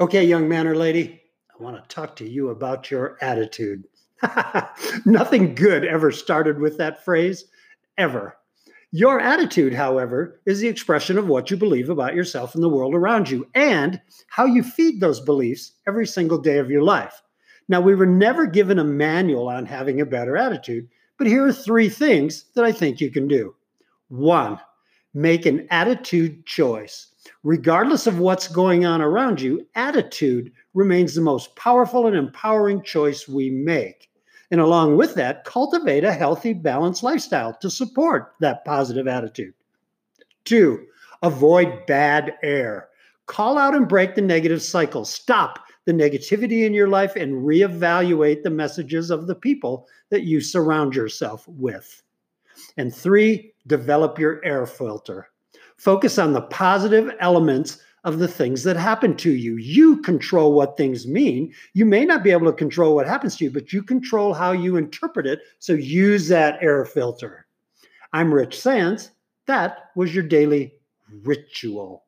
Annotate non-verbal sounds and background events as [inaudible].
Okay, young man or lady, I want to talk to you about your attitude. [laughs] Nothing good ever started with that phrase, ever. Your attitude, however, is the expression of what you believe about yourself and the world around you and how you feed those beliefs every single day of your life. Now, we were never given a manual on having a better attitude, but here are three things that I think you can do. One, make an attitude choice. Regardless of what's going on around you, attitude remains the most powerful and empowering choice we make. And along with that, cultivate a healthy, balanced lifestyle to support that positive attitude. Two, avoid bad air. Call out and break the negative cycle. Stop the negativity in your life and reevaluate the messages of the people that you surround yourself with. And three, develop your air filter. Focus on the positive elements of the things that happen to you. You control what things mean. You may not be able to control what happens to you, but you control how you interpret it. So use that air filter. I'm Rich Sands. That was your daily ritual.